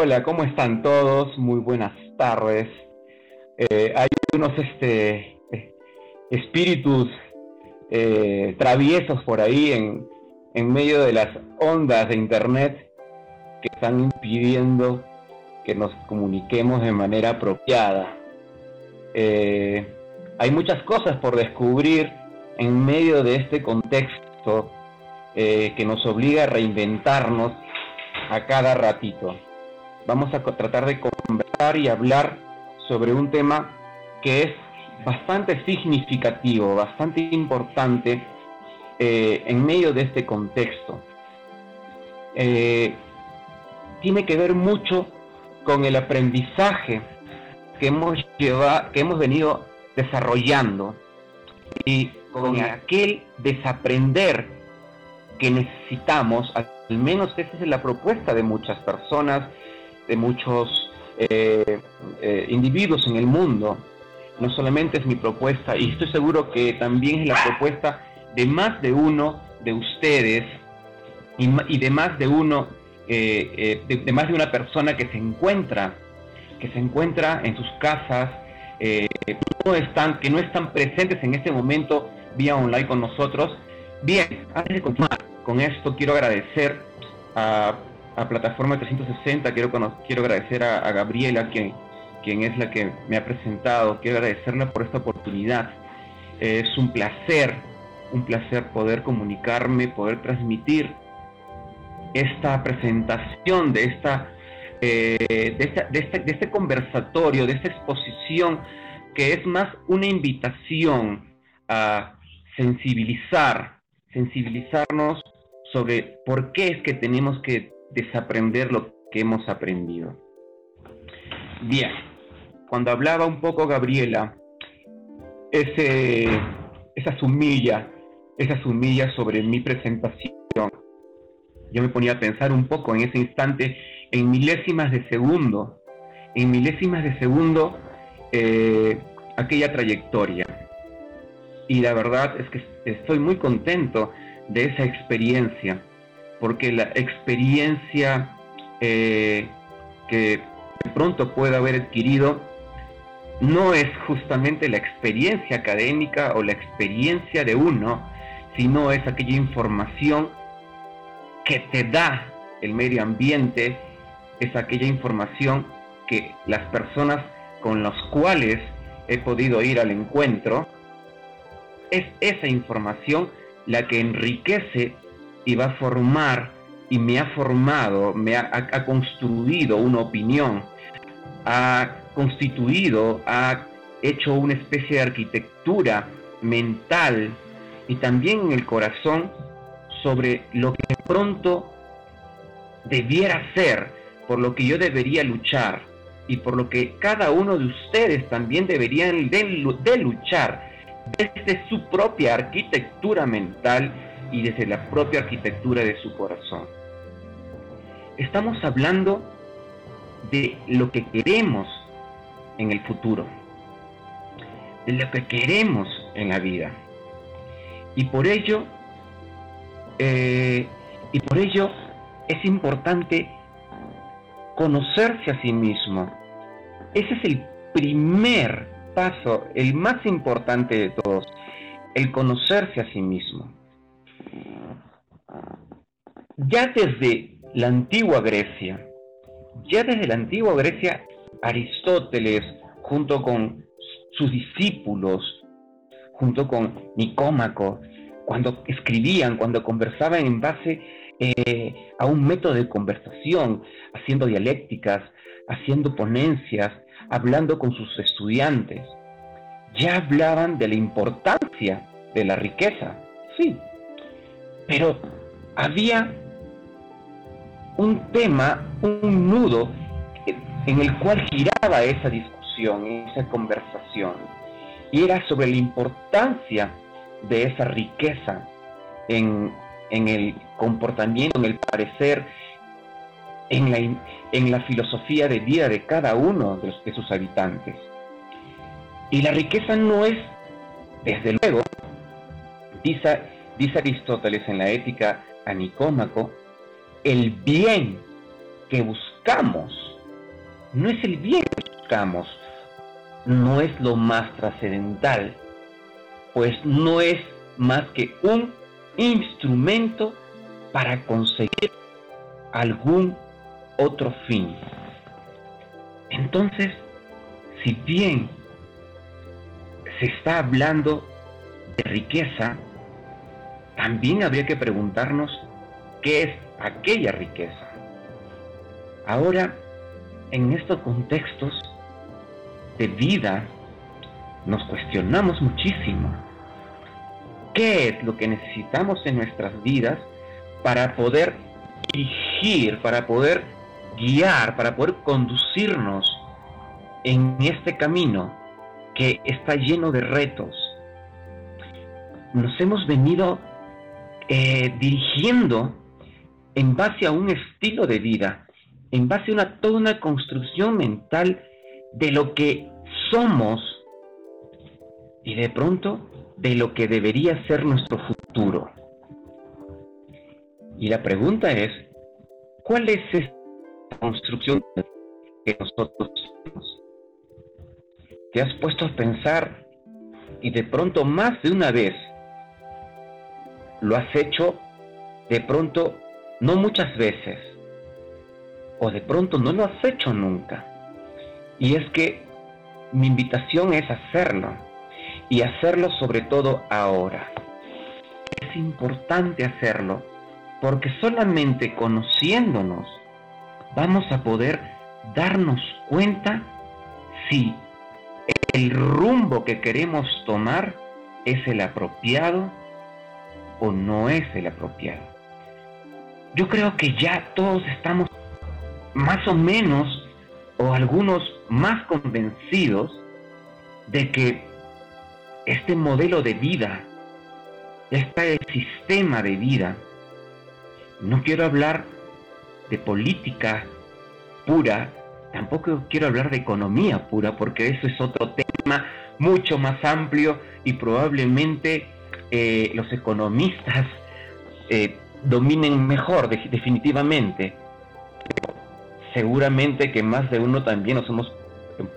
Hola, ¿cómo están todos? Muy buenas tardes. Eh, hay unos este, espíritus eh, traviesos por ahí en, en medio de las ondas de Internet que están impidiendo que nos comuniquemos de manera apropiada. Eh, hay muchas cosas por descubrir en medio de este contexto que nos obliga a reinventarnos a cada ratito. Vamos a tratar de conversar y hablar sobre un tema que es bastante significativo, bastante importante eh, en medio de este contexto. tiene que ver mucho con el aprendizaje que hemos, llevado, que hemos venido desarrollando y con aquel desaprender que necesitamos, al menos esa es la propuesta de muchas personas, de muchos eh, eh, individuos en el mundo. No solamente es mi propuesta, y estoy seguro que también es la propuesta de más de uno de ustedes y de más de uno eh, de, más de una persona que se encuentra, que se encuentra en sus casas, no están, que no están presentes en este momento vía online con nosotros. Bien, antes de continuar con esto, quiero agradecer a, Plataforma 360, quiero, quiero agradecer a, Gabriela, quien, quien es la que me ha presentado, quiero agradecerle por esta oportunidad. es un placer, un placer poder comunicarme, poder transmitir esta presentación, de, esta, de, de, este conversatorio, de esta exposición, que es más una invitación a sensibilizar, sensibilizarnos sobre por qué es que tenemos que desaprender lo que hemos aprendido. Bien, cuando hablaba un poco Gabriela, ese, esa sumilla, esa sumilla sobre mi presentación, yo me ponía a pensar un poco en ese instante, en milésimas de segundo, en milésimas de segundo, eh, aquella trayectoria. Y la verdad es que estoy muy contento de esa experiencia, porque la experiencia eh, que de pronto puedo haber adquirido no es justamente la experiencia académica o la experiencia de uno, sino es aquella información que te da el medio ambiente es aquella información que las personas con las cuales he podido ir al encuentro, es esa información la que enriquece y va a formar y me ha formado, me ha, construido una opinión, ha constituido, ha hecho una especie de arquitectura mental y también en el corazón sobre lo que pronto debiera ser, por lo que yo debería luchar y por lo que cada uno de ustedes también deberían de, luchar desde su propia arquitectura mental y desde la propia arquitectura de su corazón. Estamos hablando de lo que queremos en el futuro, de lo que queremos en la vida. Y por ello eh, y por ello es importante conocerse a sí mismo. Ese es el primer paso, el más importante de todos, el conocerse a sí mismo. Ya desde la antigua Grecia, ya desde la antigua Grecia, Aristóteles, junto con sus discípulos, junto con Nicómaco, cuando escribían, cuando conversaban en base eh, a un método de conversación, haciendo dialécticas, haciendo ponencias, hablando con sus estudiantes. Ya hablaban de la importancia de la riqueza, sí, pero había un tema, un nudo en el cual giraba esa discusión, esa conversación, y era sobre la importancia de esa riqueza en, el comportamiento, en el parecer, en la, filosofía de vida de cada uno de, sus habitantes. Y la riqueza no es, desde luego, dice Aristóteles en la ética a Nicómaco, el bien que buscamos no es el bien que buscamos, no es lo más trascendental, pues no es más que un instrumento para conseguir algún otro fin. Entonces, si bien se está hablando de riqueza, también habría que preguntarnos qué es aquella riqueza. Ahora, en estos contextos de vida, nos cuestionamos muchísimo. ¿Qué es lo que necesitamos en nuestras vidas para poder dirigir, para poder guiar, para poder conducirnos en este camino que está lleno de retos? Nos hemos venido eh, dirigiendo en base a un estilo de vida, en base a toda una construcción mental de lo que somos y de pronto de lo que debería ser nuestro futuro. Y la pregunta es, ¿cuál es esta construcción que nosotros? ¿Te has puesto a pensar y de pronto más de una vez lo has hecho de pronto no muchas veces o de pronto no lo has hecho nunca? Y es que mi invitación es hacerlo y hacerlo sobre todo ahora. Es importante hacerlo porque solamente conociéndonos vamos a poder darnos cuenta si el rumbo que queremos tomar es el apropiado o no es el apropiado. Yo creo que ya todos estamos más o menos o algunos más convencidos de que este modelo de vida, este sistema de vida, no quiero hablar de política pura, tampoco quiero hablar de economía pura, porque eso es otro tema mucho más amplio y probablemente eh, los economistas eh, dominen mejor, definitivamente seguramente que más de uno también nos hemos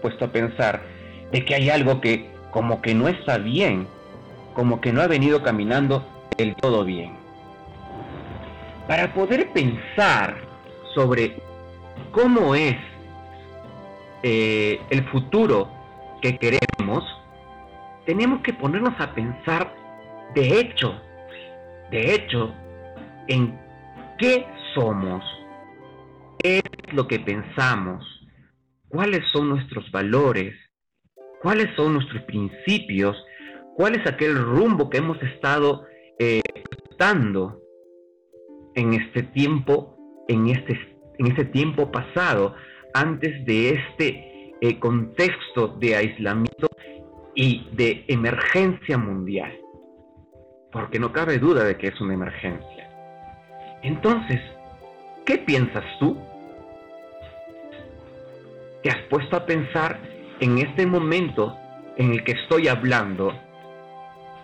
puesto a pensar de que hay algo que como que no está bien, como que no ha venido caminando del todo bien. Para poder pensar sobre cómo es eh, el futuro que queremos, tenemos que ponernos a pensar de hecho, de hecho, en qué somos ¿Qué es lo que pensamos? ¿Cuáles son nuestros valores? ¿Cuáles son nuestros principios? ¿Cuál es aquel rumbo que hemos estado eh, dando en este tiempo, en este, en este tiempo pasado, antes de este eh, contexto de aislamiento y de emergencia mundial? Porque no cabe duda de que es una emergencia. Entonces, ¿qué piensas tú? ¿Te has puesto a pensar en este momento en el que estoy hablando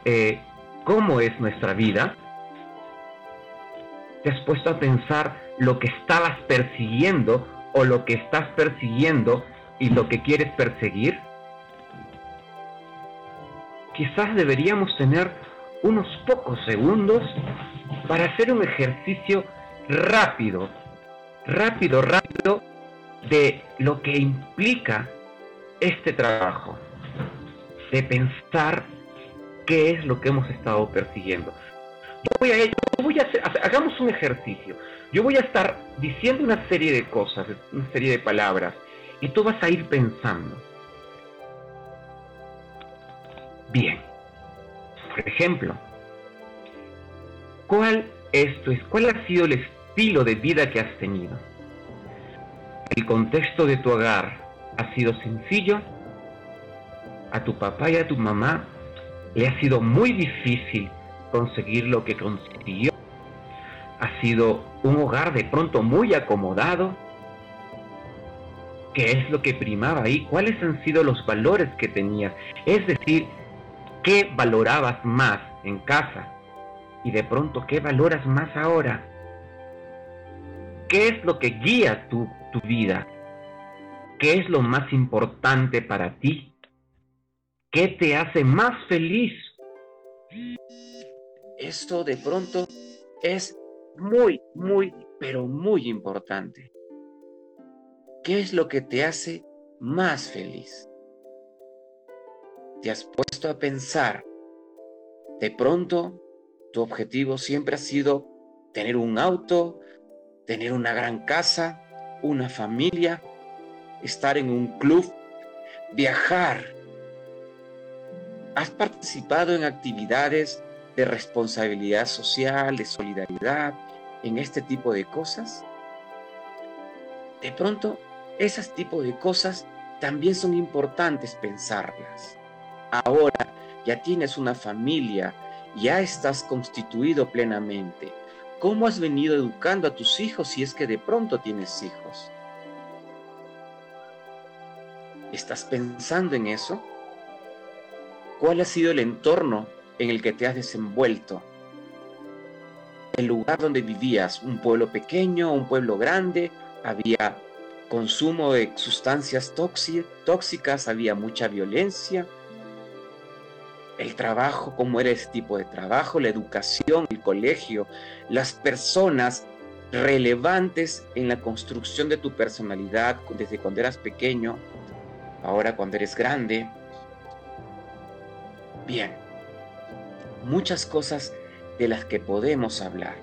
eh, cómo es nuestra vida? ¿Te has puesto a pensar lo que estabas persiguiendo o lo que estás persiguiendo y lo que quieres perseguir? Quizás deberíamos tener unos pocos segundos para hacer un ejercicio rápido, rápido, rápido de lo que implica este trabajo, de pensar qué es lo que hemos estado persiguiendo. Yo voy a, voy a hacer, hagamos un ejercicio. Yo voy a estar diciendo una serie de cosas, una serie de palabras, y tú vas a ir pensando. Bien. Por ejemplo, ¿cuál, es, ¿cuál ha sido el estilo de vida que has tenido? el contexto de tu hogar ha sido sencillo, a tu papá y a tu mamá le ha sido muy difícil conseguir lo que consiguió. Ha sido un hogar de pronto muy acomodado. ¿Qué es lo que primaba ahí? ¿Cuáles han sido los valores que tenías? Es decir, ¿qué valorabas más en casa? Y de pronto, ¿qué valoras más ahora? ¿Qué es lo que guía tu, tu vida? ¿Qué es lo más importante para ti? ¿Qué te hace más feliz? Esto de pronto es muy, muy, pero muy importante. ¿Qué es lo que te hace más feliz? ¿Te has puesto a pensar? De pronto, tu objetivo siempre ha sido tener un auto, tener una gran casa, una familia, estar en un club, viajar. ¿Has participado en actividades de responsabilidad social, de solidaridad, en este tipo de cosas? De pronto, esas tipos de cosas también son importantes pensarlas. Ahora ya tienes una familia, ya estás constituido plenamente. ¿Cómo has venido educando a tus hijos si es que de pronto tienes hijos? ¿Estás pensando en eso? ¿Cuál ha sido el entorno en el que te has desenvuelto? El lugar donde vivías, un pueblo pequeño, un pueblo grande, había consumo de sustancias tóxicas, había mucha violencia. El trabajo, cómo era ese tipo de trabajo, la educación, el colegio, las personas relevantes en la construcción de tu personalidad desde cuando eras pequeño, ahora cuando eres grande. Bien, muchas cosas de las que podemos hablar.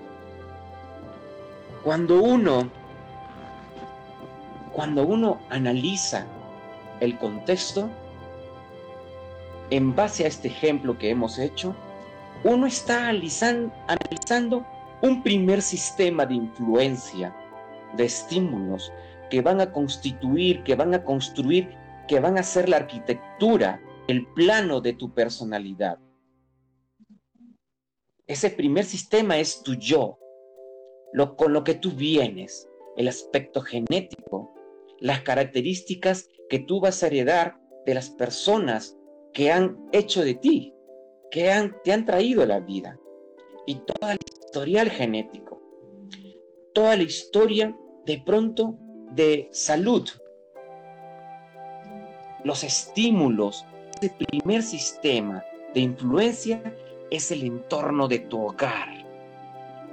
Cuando uno, cuando uno analiza el contexto, en base a este ejemplo que hemos hecho, uno está analizando un primer sistema de influencia, de estímulos que van a constituir, que van a construir que van a ser la arquitectura, el plano de tu personalidad. Ese primer sistema es tu yo, lo, con lo que tú vienes, el aspecto genético, las características que tú vas a heredar de las personas que han hecho de ti, que han, te han traído a la vida, y todo el historial genético, toda la historia de pronto de salud, los estímulos, ese primer sistema de influencia es el entorno de tu hogar,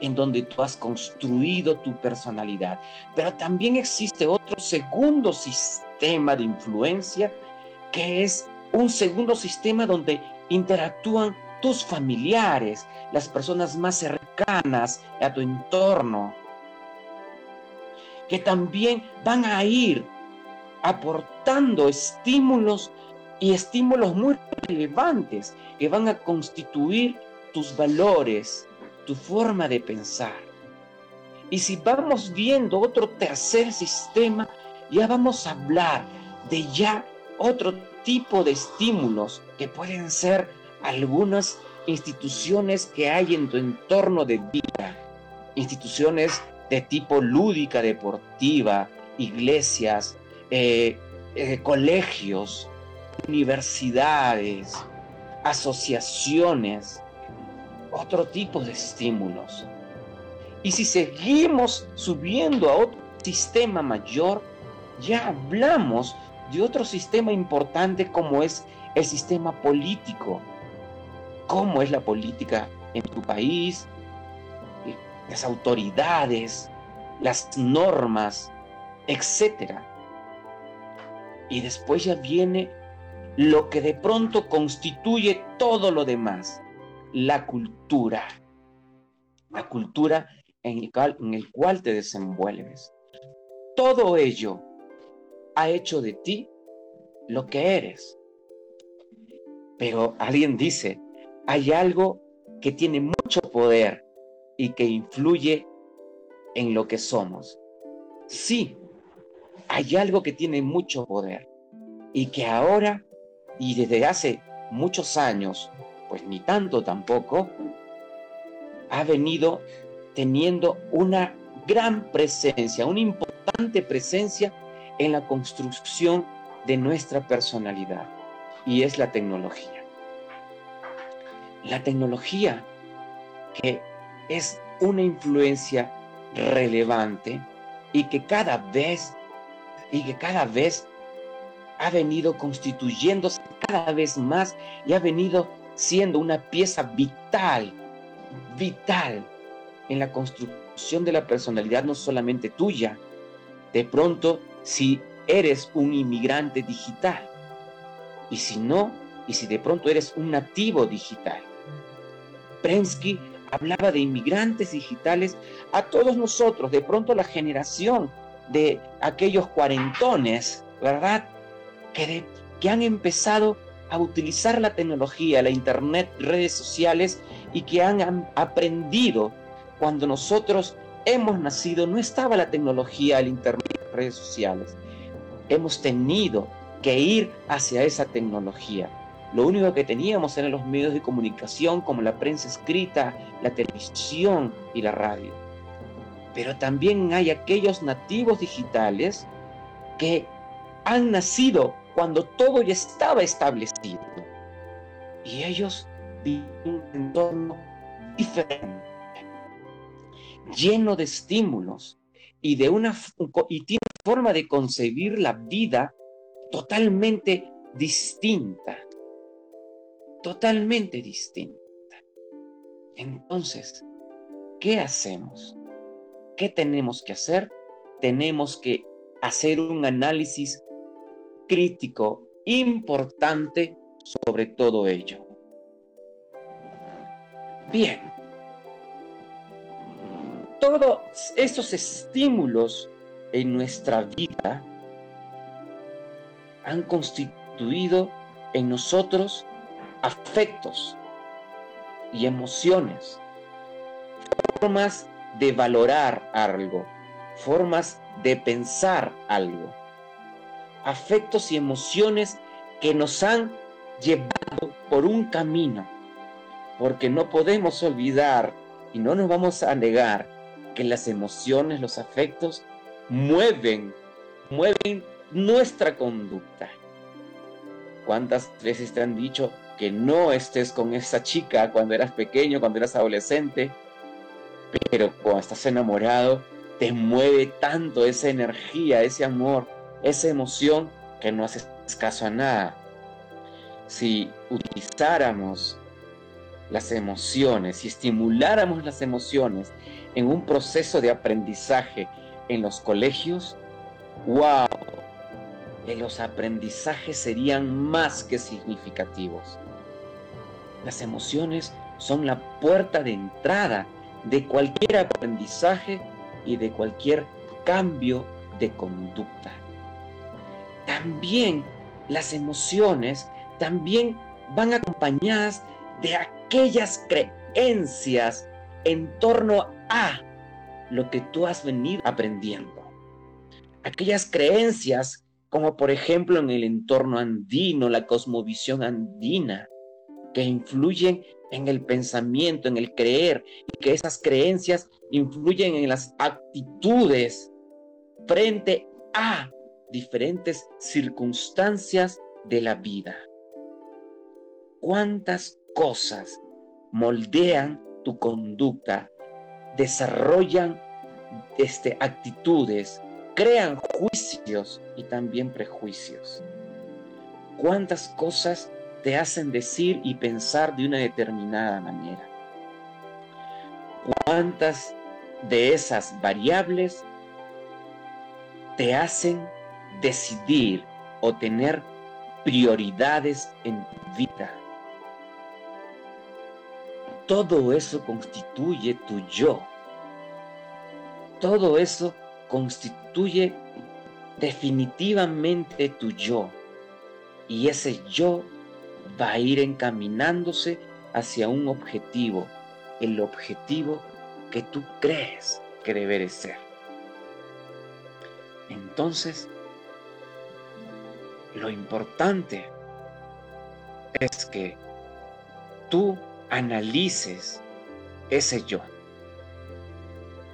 en donde tú has construido tu personalidad. Pero también existe otro segundo sistema de influencia, que es un segundo sistema donde interactúan tus familiares, las personas más cercanas a tu entorno, que también van a ir aportando estímulos y estímulos muy relevantes que van a constituir tus valores, tu forma de pensar. Y si vamos viendo otro tercer sistema, ya vamos a hablar de ya otro tipo de estímulos que pueden ser algunas instituciones que hay en tu entorno de vida, instituciones de tipo lúdica, deportiva, iglesias, eh, eh, colegios, universidades, asociaciones, otro tipo de estímulos. Y si seguimos subiendo a otro sistema mayor, ya hablamos de otro sistema importante como es el sistema político. ¿Cómo es la política en tu país? Las autoridades, las normas, etcétera. Y después ya viene lo que de pronto constituye todo lo demás, la cultura. La cultura en el, cual, en el cual te desenvuelves. Todo ello ha hecho de ti lo que eres. Pero alguien dice, hay algo que tiene mucho poder y que influye en lo que somos. Sí, hay algo que tiene mucho poder y que ahora y desde hace muchos años, pues ni tanto tampoco, ha venido teniendo una gran presencia, una importante presencia en la construcción de nuestra personalidad y es la tecnología. La tecnología que es una influencia relevante y que cada vez y que cada vez ha venido constituyéndose cada vez más y ha venido siendo una pieza vital, vital en la construcción de la personalidad no solamente tuya, de pronto si eres un inmigrante digital y si no, y si de pronto eres un nativo digital. Prensky hablaba de inmigrantes digitales a todos nosotros, de pronto la generación de aquellos cuarentones, ¿verdad? Que, que han empezado a utilizar la tecnología, la internet, redes sociales y que han aprendido cuando nosotros hemos nacido, no estaba la tecnología, el internet, redes sociales. Hemos tenido que ir hacia esa tecnología. Lo único que teníamos eran los medios de comunicación como la prensa escrita, la televisión y la radio. Pero también hay aquellos nativos digitales que han nacido cuando todo ya estaba establecido. Y ellos viven un entorno diferente, lleno de estímulos y de una y tiene forma de concebir la vida totalmente distinta totalmente distinta. Entonces, ¿qué hacemos? ¿Qué tenemos que hacer? Tenemos que hacer un análisis crítico importante sobre todo ello. Bien, todos esos estímulos en nuestra vida han constituido en nosotros afectos y emociones, formas de valorar algo, formas de pensar algo, afectos y emociones que nos han llevado por un camino, porque no podemos olvidar y no nos vamos a negar que las emociones, los afectos mueven, mueven nuestra conducta. ¿Cuántas veces te han dicho, que no estés con esa chica cuando eras pequeño, cuando eras adolescente, pero cuando estás enamorado, te mueve tanto esa energía, ese amor, esa emoción, que no haces caso a nada. Si utilizáramos las emociones y estimuláramos las emociones en un proceso de aprendizaje en los colegios, wow, los aprendizajes serían más que significativos. Las emociones son la puerta de entrada de cualquier aprendizaje y de cualquier cambio de conducta. También las emociones también van acompañadas de aquellas creencias en torno a lo que tú has venido aprendiendo. Aquellas creencias como por ejemplo en el entorno andino, la cosmovisión andina, que influyen en el pensamiento, en el creer, y que esas creencias influyen en las actitudes frente a diferentes circunstancias de la vida. ¿Cuántas cosas moldean tu conducta, desarrollan este, actitudes, crean juicios y también prejuicios. ¿Cuántas cosas te hacen decir y pensar de una determinada manera? ¿Cuántas de esas variables te hacen decidir o tener prioridades en tu vida? Todo eso constituye tu yo. Todo eso constituye definitivamente tu yo. Y ese yo va a ir encaminándose hacia un objetivo, el objetivo que tú crees que debe ser. Entonces, lo importante es que tú analices ese yo.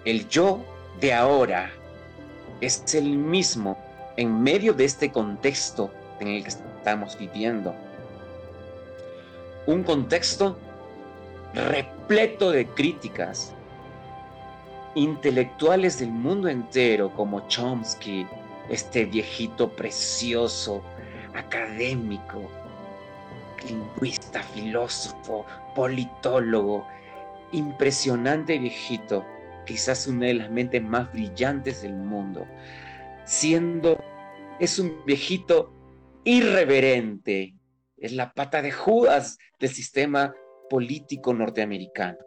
El yo de ahora es el mismo en medio de este contexto en el que estamos viviendo. Un contexto repleto de críticas. Intelectuales del mundo entero como Chomsky, este viejito precioso, académico, lingüista, filósofo, politólogo, impresionante viejito, quizás una de las mentes más brillantes del mundo, siendo, es un viejito irreverente, es la pata de Judas del sistema político norteamericano,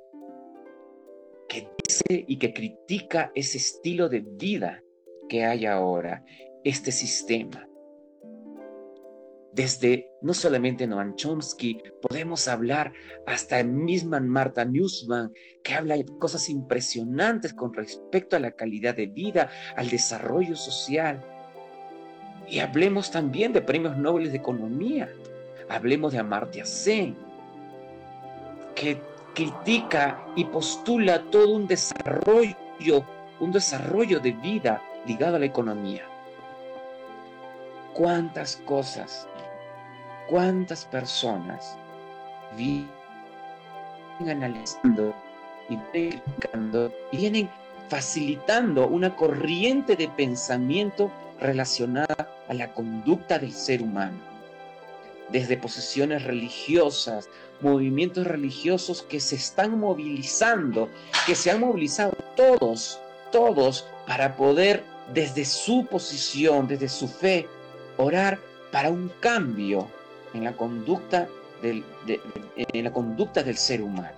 que dice y que critica ese estilo de vida que hay ahora, este sistema. Desde no solamente Noam Chomsky, podemos hablar hasta misma Marta Nussbaum, que habla de cosas impresionantes con respecto a la calidad de vida, al desarrollo social. Y hablemos también de premios Nobel de Economía. Hablemos de Amartya Sen, que critica y postula todo un desarrollo, un desarrollo de vida ligado a la economía. ¿Cuántas cosas cuántas personas vienen analizando y vienen facilitando una corriente de pensamiento relacionada a la conducta del ser humano. Desde posiciones religiosas, movimientos religiosos que se están movilizando, que se han movilizado todos, todos para poder desde su posición, desde su fe, orar para un cambio en la conducta del, en la conducta del ser humano.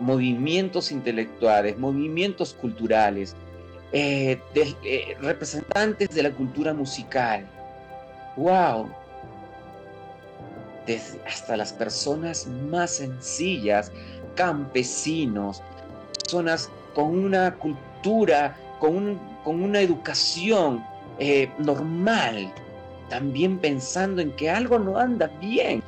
Movimientos intelectuales, movimientos culturales, eh, eh, representantes de la cultura musical. ¡Wow! Desde hasta las personas más sencillas, campesinos, personas con una cultura, con, con una educación eh, normal, también pensando en que algo no anda bien.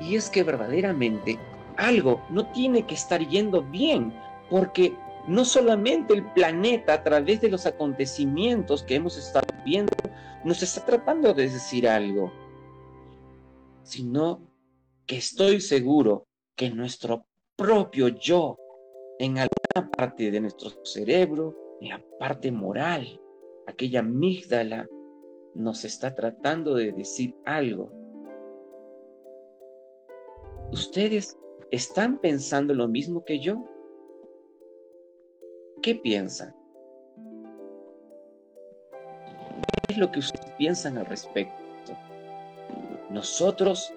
Y es que verdaderamente algo no tiene que estar yendo bien, porque no solamente el planeta a través de los acontecimientos que hemos estado viendo nos está tratando de decir algo, sino que estoy seguro que nuestro propio yo, en alguna parte de nuestro cerebro, en la parte moral, aquella amígdala, nos está tratando de decir algo. ¿Ustedes están pensando lo mismo que yo? ¿Qué piensan? ¿Qué es lo que ustedes piensan al respecto? Nosotros,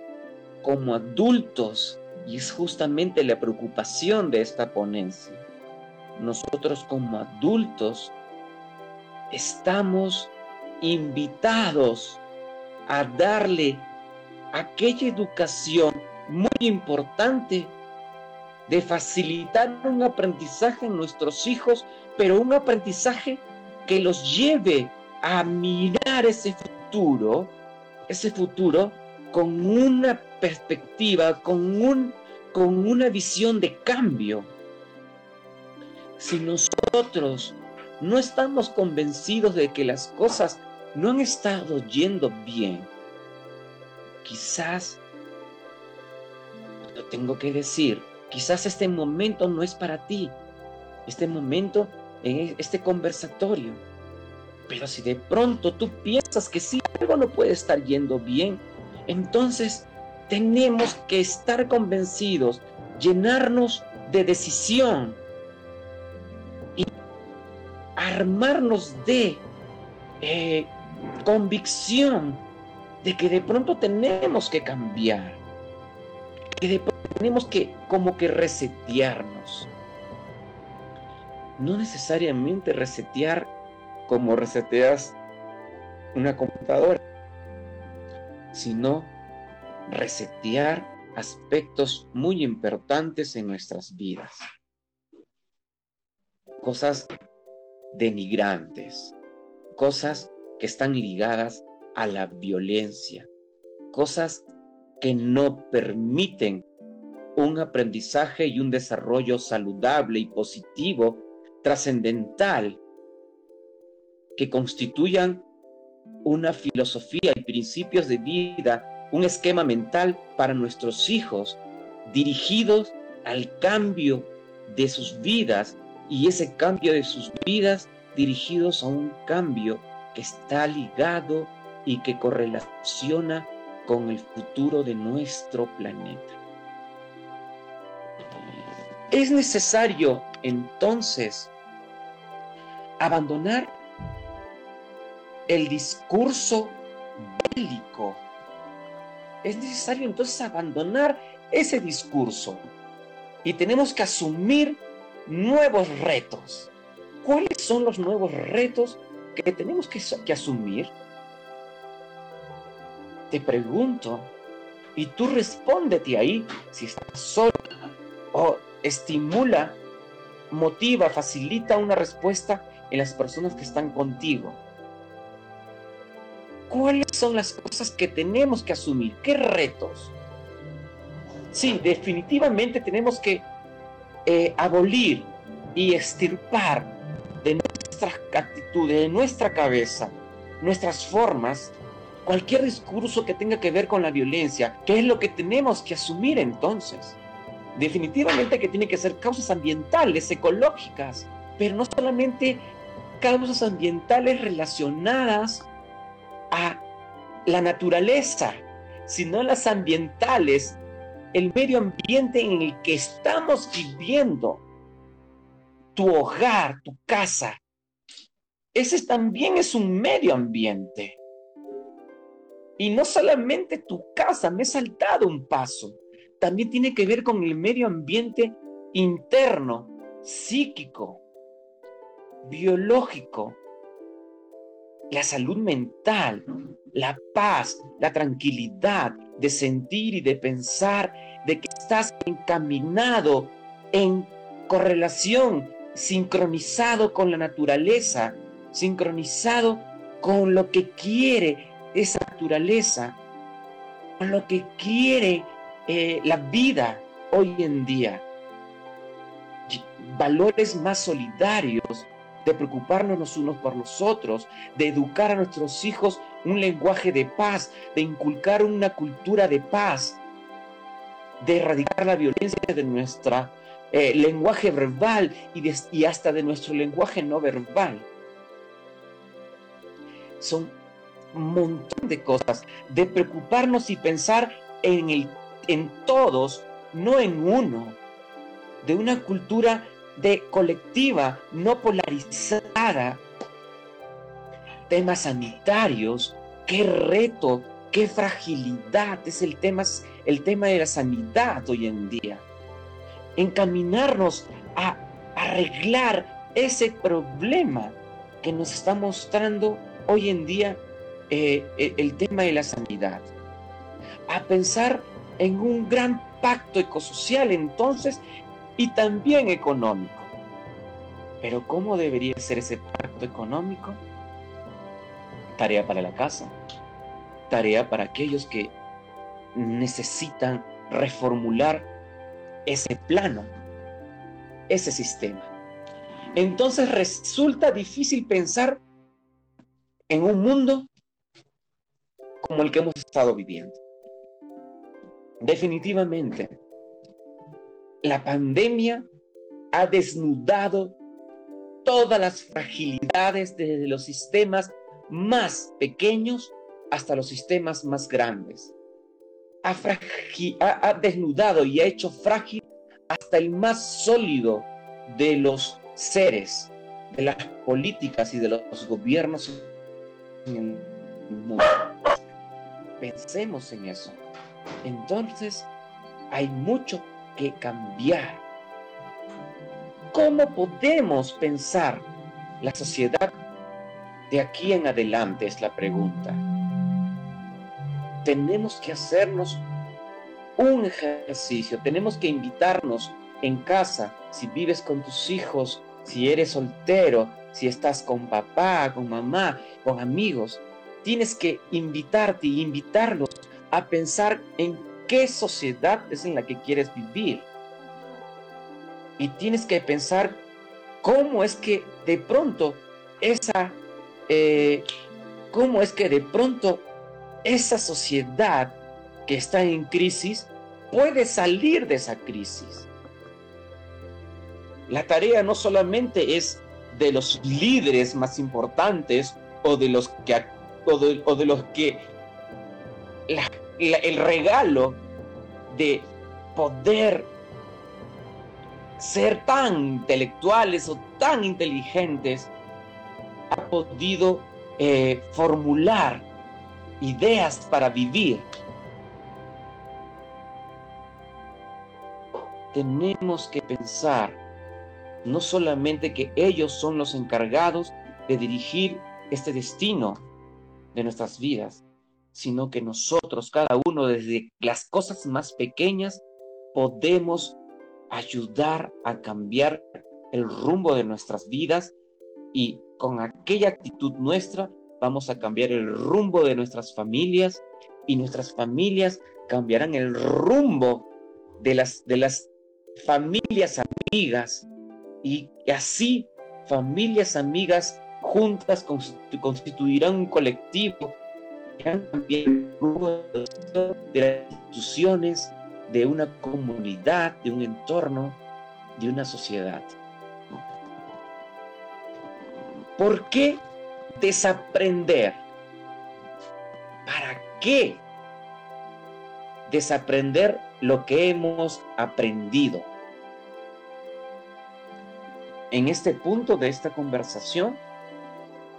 como adultos, y es justamente la preocupación de esta ponencia, nosotros como adultos estamos invitados a darle aquella educación muy importante de facilitar un aprendizaje en nuestros hijos, pero un aprendizaje que los lleve a mirar ese futuro, ese futuro con una perspectiva, con, un, con una visión de cambio. Si nosotros no estamos convencidos de que las cosas no han estado yendo bien, quizás, lo tengo que decir, quizás este momento no es para ti, este momento en este conversatorio. Pero si de pronto tú piensas que sí, algo no puede estar yendo bien, entonces tenemos que estar convencidos, llenarnos de decisión y armarnos de eh, convicción de que de pronto tenemos que cambiar, que de pronto tenemos que como que resetearnos. No necesariamente resetear como reseteas una computadora, sino resetear aspectos muy importantes en nuestras vidas. Cosas denigrantes, cosas que están ligadas a la violencia, cosas que no permiten un aprendizaje y un desarrollo saludable y positivo, trascendental, que constituyan una filosofía y principios de vida, un esquema mental para nuestros hijos, dirigidos al cambio de sus vidas y ese cambio de sus vidas dirigidos a un cambio que está ligado y que correlaciona con el futuro de nuestro planeta. Es necesario entonces abandonar el discurso bélico. Es necesario entonces abandonar ese discurso y tenemos que asumir nuevos retos. ¿Cuáles son los nuevos retos que tenemos que, asumir? Te pregunto, y tú respóndete ahí si estás solo o estimula, motiva, facilita una respuesta en las personas que están contigo. ¿Cuáles son las cosas que tenemos que asumir? ¿Qué retos? Sí, definitivamente tenemos que eh, abolir y extirpar de nuestras actitudes, de nuestra cabeza, nuestras formas, cualquier discurso que tenga que ver con la violencia, ¿qué es lo que tenemos que asumir entonces? Definitivamente que tiene que ser causas ambientales, ecológicas, pero no solamente causas ambientales relacionadas a la naturaleza, sino las ambientales el medio ambiente en el que estamos viviendo, tu hogar, tu casa, ese también es un medio ambiente. Y no solamente tu casa, me he saltado un paso, también tiene que ver con el medio ambiente interno, psíquico, biológico, la salud mental, la paz, la tranquilidad de sentir y de pensar de que estás encaminado en correlación, sincronizado con la naturaleza, sincronizado con lo que quiere esa naturaleza, con lo que quiere eh, la vida hoy en día. Valores más solidarios, de preocuparnos los unos por los otros, de educar a nuestros hijos un lenguaje de paz, de inculcar una cultura de paz, de erradicar la violencia de nuestro eh, lenguaje verbal y, y hasta de nuestro lenguaje no verbal. Son un montón de cosas, de preocuparnos y pensar en, el, en todos, no en uno, de una cultura de colectiva, no polarizada, temas sanitarios, qué reto, qué fragilidad es el el tema de la sanidad hoy en día. Encaminarnos a arreglar ese problema que nos está mostrando hoy en día eh, eh, el tema de la sanidad. A pensar en un gran pacto ecosocial entonces y también económico. Pero ¿cómo debería ser ese pacto económico? Tarea para la casa, tarea para aquellos que necesitan reformular ese plano, ese sistema. Entonces resulta difícil pensar en un mundo como el que hemos estado viviendo. Definitivamente, la pandemia ha desnudado todas las fragilidades desde los sistemas más pequeños hasta los sistemas más grandes. Ha, desnudado y ha hecho frágil hasta el más sólido de los seres, de las políticas y de los gobiernos en. Pensemos en eso. Entonces, hay mucho que cambiar. ¿Cómo podemos pensar la sociedad de aquí en adelante? Es la pregunta. Tenemos que hacernos un ejercicio, tenemos que invitarnos en casa, si vives con tus hijos, si eres soltero, si estás con papá, con mamá, con amigos, tienes que invitarte y invitarlos a pensar en qué sociedad es en la que quieres vivir. Y tienes que pensar cómo es que de pronto esa, eh, cómo es que de pronto esa sociedad que está en crisis puede salir de esa crisis. La tarea no solamente es de los líderes más importantes o de los que o de, los que el regalo de poder ser tan intelectuales o tan inteligentes ha podido eh, formular ideas para vivir. Tenemos que pensar no solamente que ellos son los encargados de dirigir este destino de nuestras vidas, sino que nosotros, cada uno, desde las cosas más pequeñas, podemos ayudar a cambiar el rumbo de nuestras vidas y con aquella actitud nuestra vamos a cambiar el rumbo de nuestras familias y nuestras familias cambiarán el rumbo de las, de las familias amigas y así familias amigas juntas constituirán un colectivo rumbo de las instituciones, de una comunidad, de un entorno, de una sociedad. ¿Por qué desaprender? ¿Para qué desaprender lo que hemos aprendido? En este punto de esta conversación,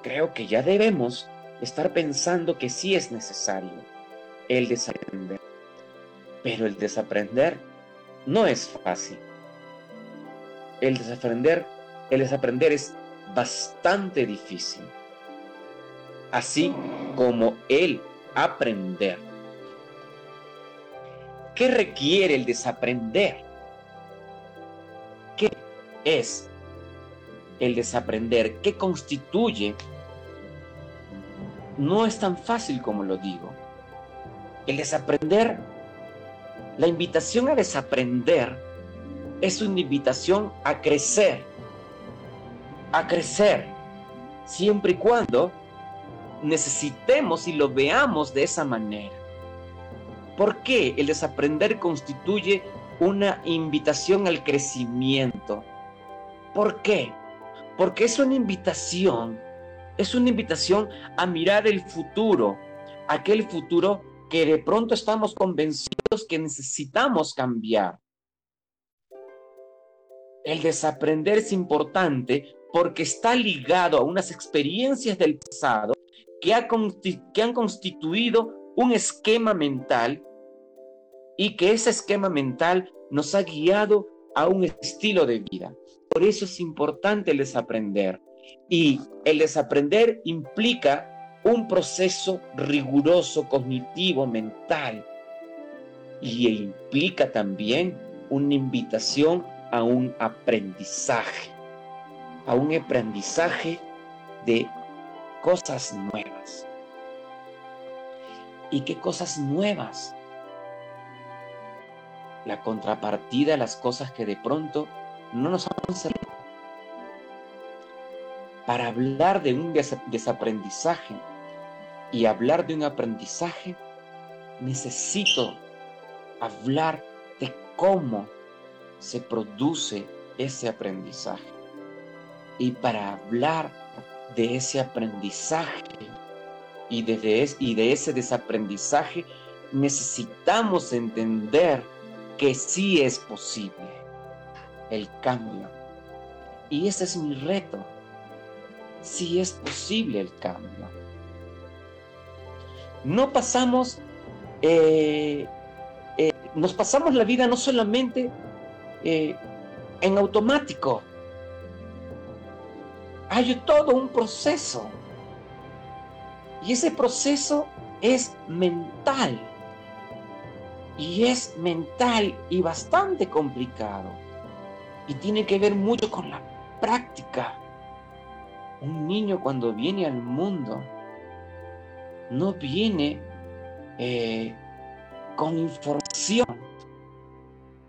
creo que ya debemos estar pensando que sí es necesario el desaprender. Pero el desaprender no es fácil. El desaprender, el desaprender es bastante difícil. Así como el aprender. ¿Qué requiere el desaprender? ¿Qué es el desaprender? ¿Qué constituye? No es tan fácil como lo digo. El desaprender la invitación a desaprender es una invitación a crecer, a crecer, siempre y cuando necesitemos y lo veamos de esa manera. ¿Por qué el desaprender constituye una invitación al crecimiento? ¿Por qué? Porque es una invitación, es una invitación a mirar el futuro, aquel futuro que de pronto estamos convencidos que necesitamos cambiar. El desaprender es importante porque está ligado a unas experiencias del pasado que, que han constituido un esquema mental y que ese esquema mental nos ha guiado a un estilo de vida. Por eso es importante el desaprender. Y el desaprender implica un proceso riguroso cognitivo, mental, y implica también una invitación a un aprendizaje, a un aprendizaje de cosas nuevas. ¿Y qué cosas nuevas? La contrapartida a las cosas que de pronto no nos han servido. Para hablar de un desaprendizaje y hablar de un aprendizaje, necesito hablar de cómo se produce ese aprendizaje. Y para hablar de ese aprendizaje y y de ese desaprendizaje, necesitamos entender que sí es posible el cambio. Y ese es mi reto. Sí es posible el cambio no pasamos, eh, eh, nos pasamos la vida no solamente eh, en automático, hay todo un proceso. Y ese proceso es mental. Y es mental y bastante complicado. Y tiene que ver mucho con la práctica. Un niño cuando viene al mundo no viene eh, con información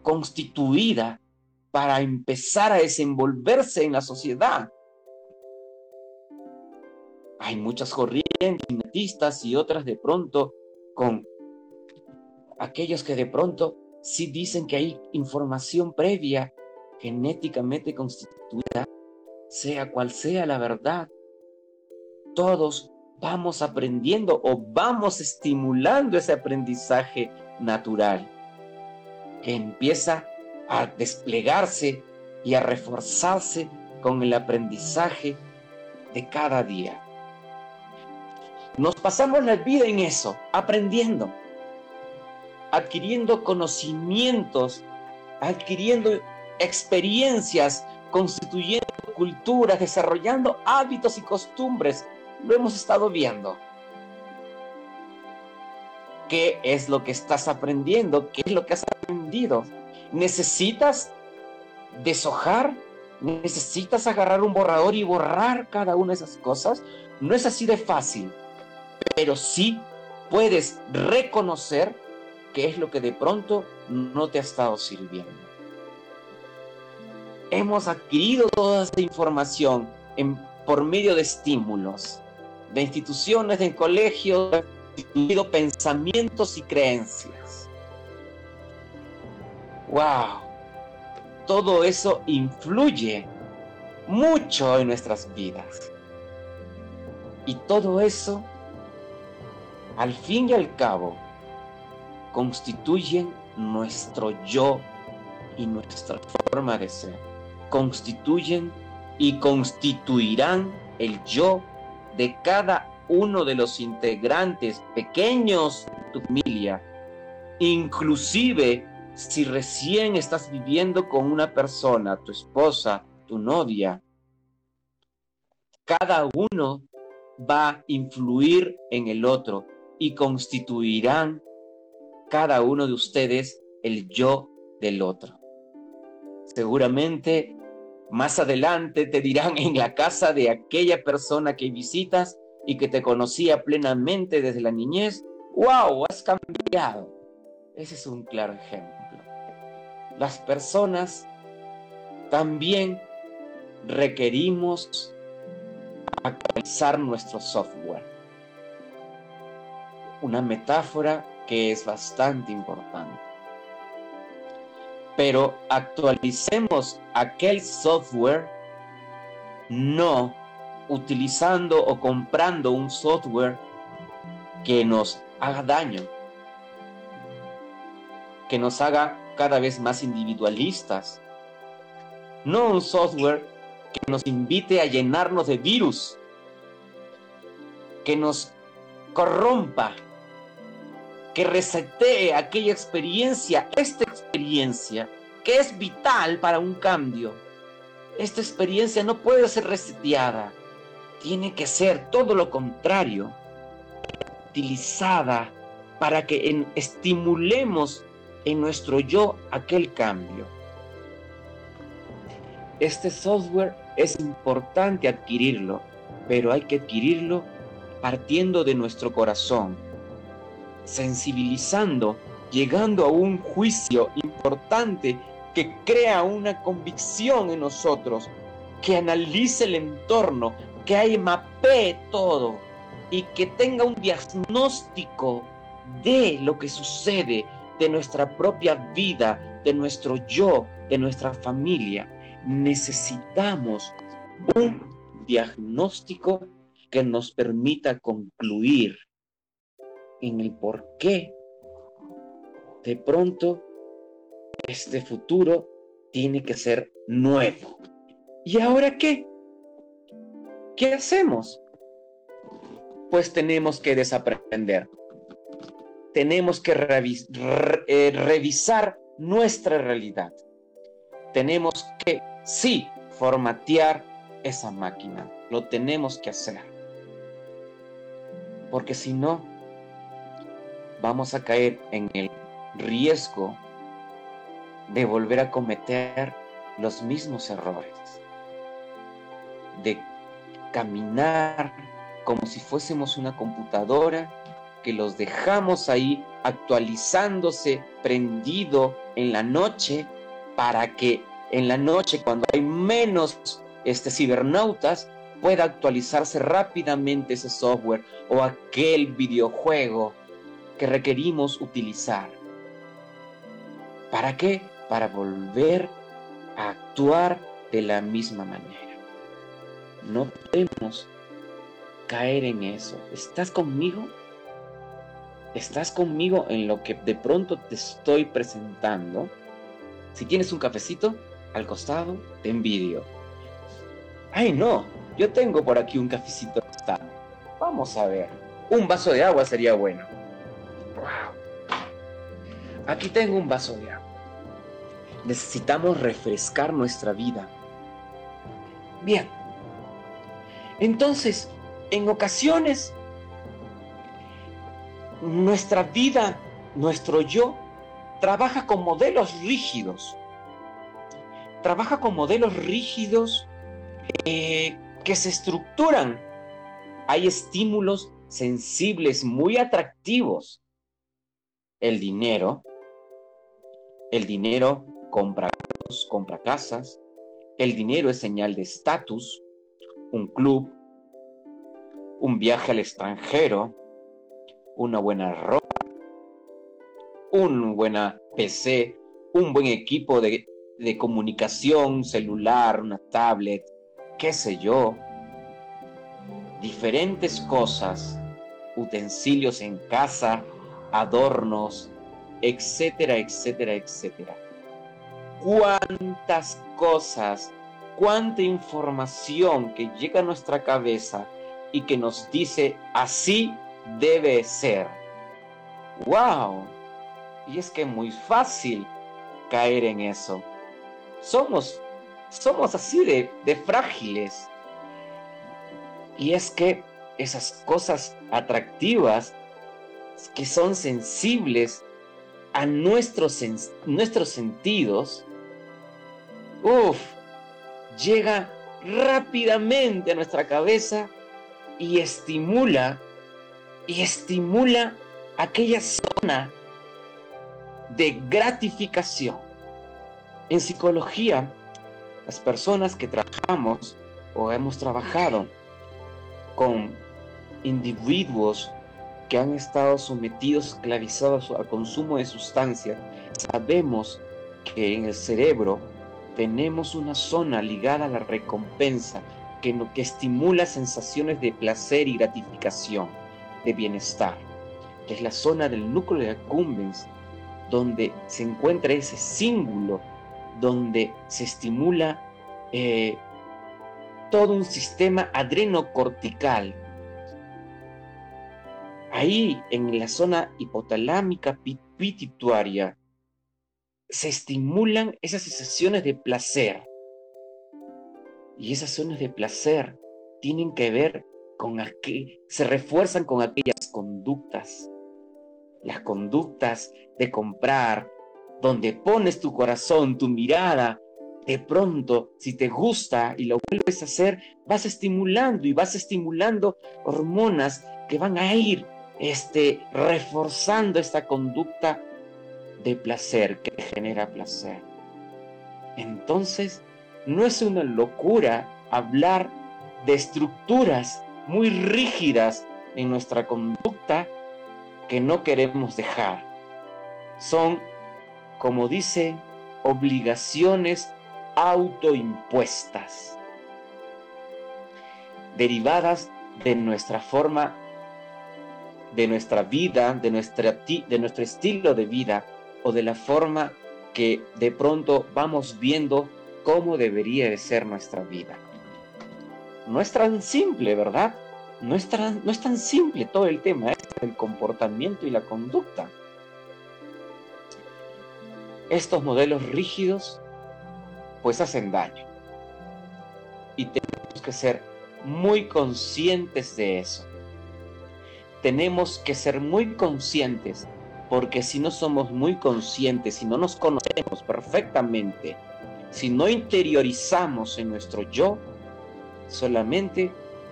constituida para empezar a desenvolverse en la sociedad. Hay muchas corrientes y otras de pronto con aquellos que de pronto sí dicen que hay información previa genéticamente constituida, sea cual sea la verdad. Todos vamos aprendiendo o vamos estimulando ese aprendizaje natural que empieza a desplegarse y a reforzarse con el aprendizaje de cada día. Nos pasamos la vida en eso, aprendiendo, adquiriendo conocimientos, adquiriendo experiencias, constituyendo culturas, desarrollando hábitos y costumbres. Lo hemos estado viendo. ¿Qué es lo que estás aprendiendo? ¿Qué es lo que has aprendido? ¿Necesitas deshojar? ¿Necesitas agarrar un borrador y borrar cada una de esas cosas? No es así de fácil, pero sí puedes reconocer qué es lo que de pronto no te ha estado sirviendo. Hemos adquirido toda esta información por medio de estímulos, de instituciones, de colegios, incluido pensamientos y creencias. ¡Wow! Todo eso influye mucho en nuestras vidas. Y todo eso, al fin y al cabo, constituyen nuestro yo y nuestra forma de ser. Constituyen y constituirán el yo de cada uno de los integrantes pequeños de tu familia, inclusive si recién estás viviendo con una persona, tu esposa, tu novia, cada uno va a influir en el otro y constituirán cada uno de ustedes el yo del otro. Seguramente más adelante te dirán en la casa de aquella persona que visitas, y que te conocía plenamente desde la niñez, wow, has cambiado. Ese es un claro ejemplo. Las personas también requerimos actualizar nuestro software. Una metáfora que es bastante importante. Pero actualicemos aquel software no utilizando o comprando un software que nos haga daño, que nos haga cada vez más individualistas, no un software que nos invite a llenarnos de virus, que nos corrompa, que resetee aquella experiencia, esta experiencia que es vital para un cambio. Esta experiencia no puede ser reseteada tiene que ser todo lo contrario, utilizada para que estimulemos en nuestro yo aquel cambio. Este software es importante adquirirlo, pero hay que adquirirlo partiendo de nuestro corazón, sensibilizando, llegando a un juicio importante que crea una convicción en nosotros, que analice el entorno, que ahí mapee todo y que tenga un diagnóstico de lo que sucede, de nuestra propia vida, de nuestro yo, de nuestra familia. Necesitamos un diagnóstico que nos permita concluir en el por qué de pronto este futuro tiene que ser nuevo. ¿Y ahora qué? ¿Qué hacemos? Pues tenemos que desaprender. Tenemos que eh, revisar nuestra realidad. Tenemos que, sí, formatear esa máquina. Lo tenemos que hacer. Porque si no, vamos a caer en el riesgo de volver a cometer los mismos errores. De caminar como si fuésemos una computadora que los dejamos ahí actualizándose, prendido en la noche, para que en la noche, cuando hay menos este, cibernautas, pueda actualizarse rápidamente ese software o aquel videojuego que requerimos utilizar. ¿Para qué? Para volver a actuar de la misma manera. No podemos caer en eso. ¿Estás conmigo? ¿Estás conmigo en lo que de pronto te estoy presentando? Si tienes un cafecito al costado, te envidio. Ay, no, yo tengo por aquí un cafecito al Vamos a ver. Un vaso de agua sería bueno. Aquí tengo un vaso de agua. Necesitamos refrescar nuestra vida. Bien. Entonces, en ocasiones, nuestra vida, nuestro yo, trabaja con modelos rígidos. Trabaja con modelos rígidos eh, que se estructuran. Hay estímulos sensibles muy atractivos. El dinero, el dinero compra, casas, el dinero es señal de estatus, un club, un viaje al extranjero, una buena ropa, un buena PC, un buen equipo de, de comunicación celular, una tablet, qué sé yo, diferentes cosas, utensilios en casa, adornos, etcétera, etcétera, etcétera. Cuántas cosas, cuánta información que llega a nuestra cabeza y que nos dice así debe ser. ¡Wow! Y es que es muy fácil caer en eso. Somos, somos así de, de frágiles. Y es que esas cosas atractivas que son sensibles a nuestros, nuestros sentidos, uff, llega rápidamente a nuestra cabeza y estimula, y estimula aquella zona de gratificación. En psicología, las personas que trabajamos o hemos trabajado con individuos que han estado sometidos, esclavizados al consumo de sustancias, sabemos que en el cerebro tenemos una zona ligada a la recompensa que, que estimula sensaciones de placer y gratificación, de bienestar, que es la zona del núcleo de accumbens, donde se encuentra ese símbolo, donde se estimula eh, todo un sistema adrenocortical. Ahí, en la zona hipotalámica pituitaria, se estimulan esas sensaciones de placer. Y esas zonas de placer tienen que ver con que se refuerzan con aquellas conductas. Las conductas de comprar, donde pones tu corazón, tu mirada, de pronto, si te gusta y lo vuelves a hacer, vas estimulando y vas estimulando hormonas que van a ir este, reforzando esta conducta de placer que genera placer. Entonces, no es una locura hablar de estructuras muy rígidas en nuestra conducta que no queremos dejar. Son, como dice, obligaciones autoimpuestas, derivadas de nuestra forma, de nuestra vida, de, nuestra, de nuestro estilo de vida o de la forma que de pronto vamos viendo cómo debería de ser nuestra vida. No es tan simple, ¿verdad? No es tan, no es tan simple todo el tema, es el comportamiento y la conducta. Estos modelos rígidos pues hacen daño. Y tenemos que ser muy conscientes de eso. Tenemos que ser muy conscientes, porque si no somos muy conscientes, si no nos conocemos perfectamente, si no interiorizamos en nuestro yo, solamente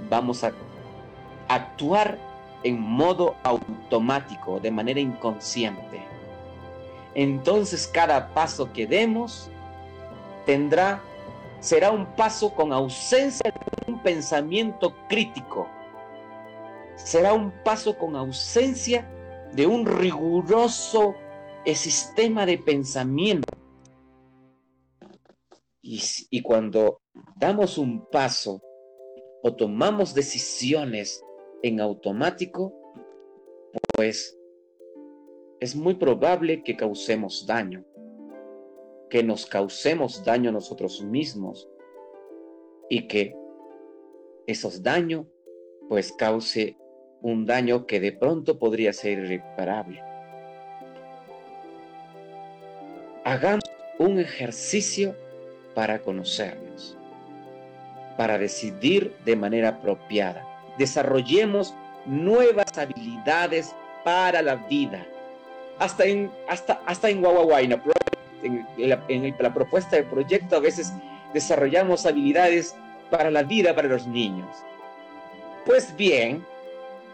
vamos a actuar en modo automático, de manera inconsciente. Entonces cada paso que demos tendrá, será un paso con ausencia de un pensamiento crítico. Será un paso con ausencia de un riguroso sistema de pensamiento. Y, cuando damos un paso o tomamos decisiones en automático, pues es muy probable que causemos daño, que nos causemos daño nosotros mismos y que esos daños pues cause un daño que de pronto podría ser irreparable. Hagamos un ejercicio para conocernos, para decidir de manera apropiada. Desarrollemos nuevas habilidades para la vida. Hasta en, hasta, hasta en en, la, en la propuesta de proyecto, a veces desarrollamos habilidades para la vida para los niños. Pues bien,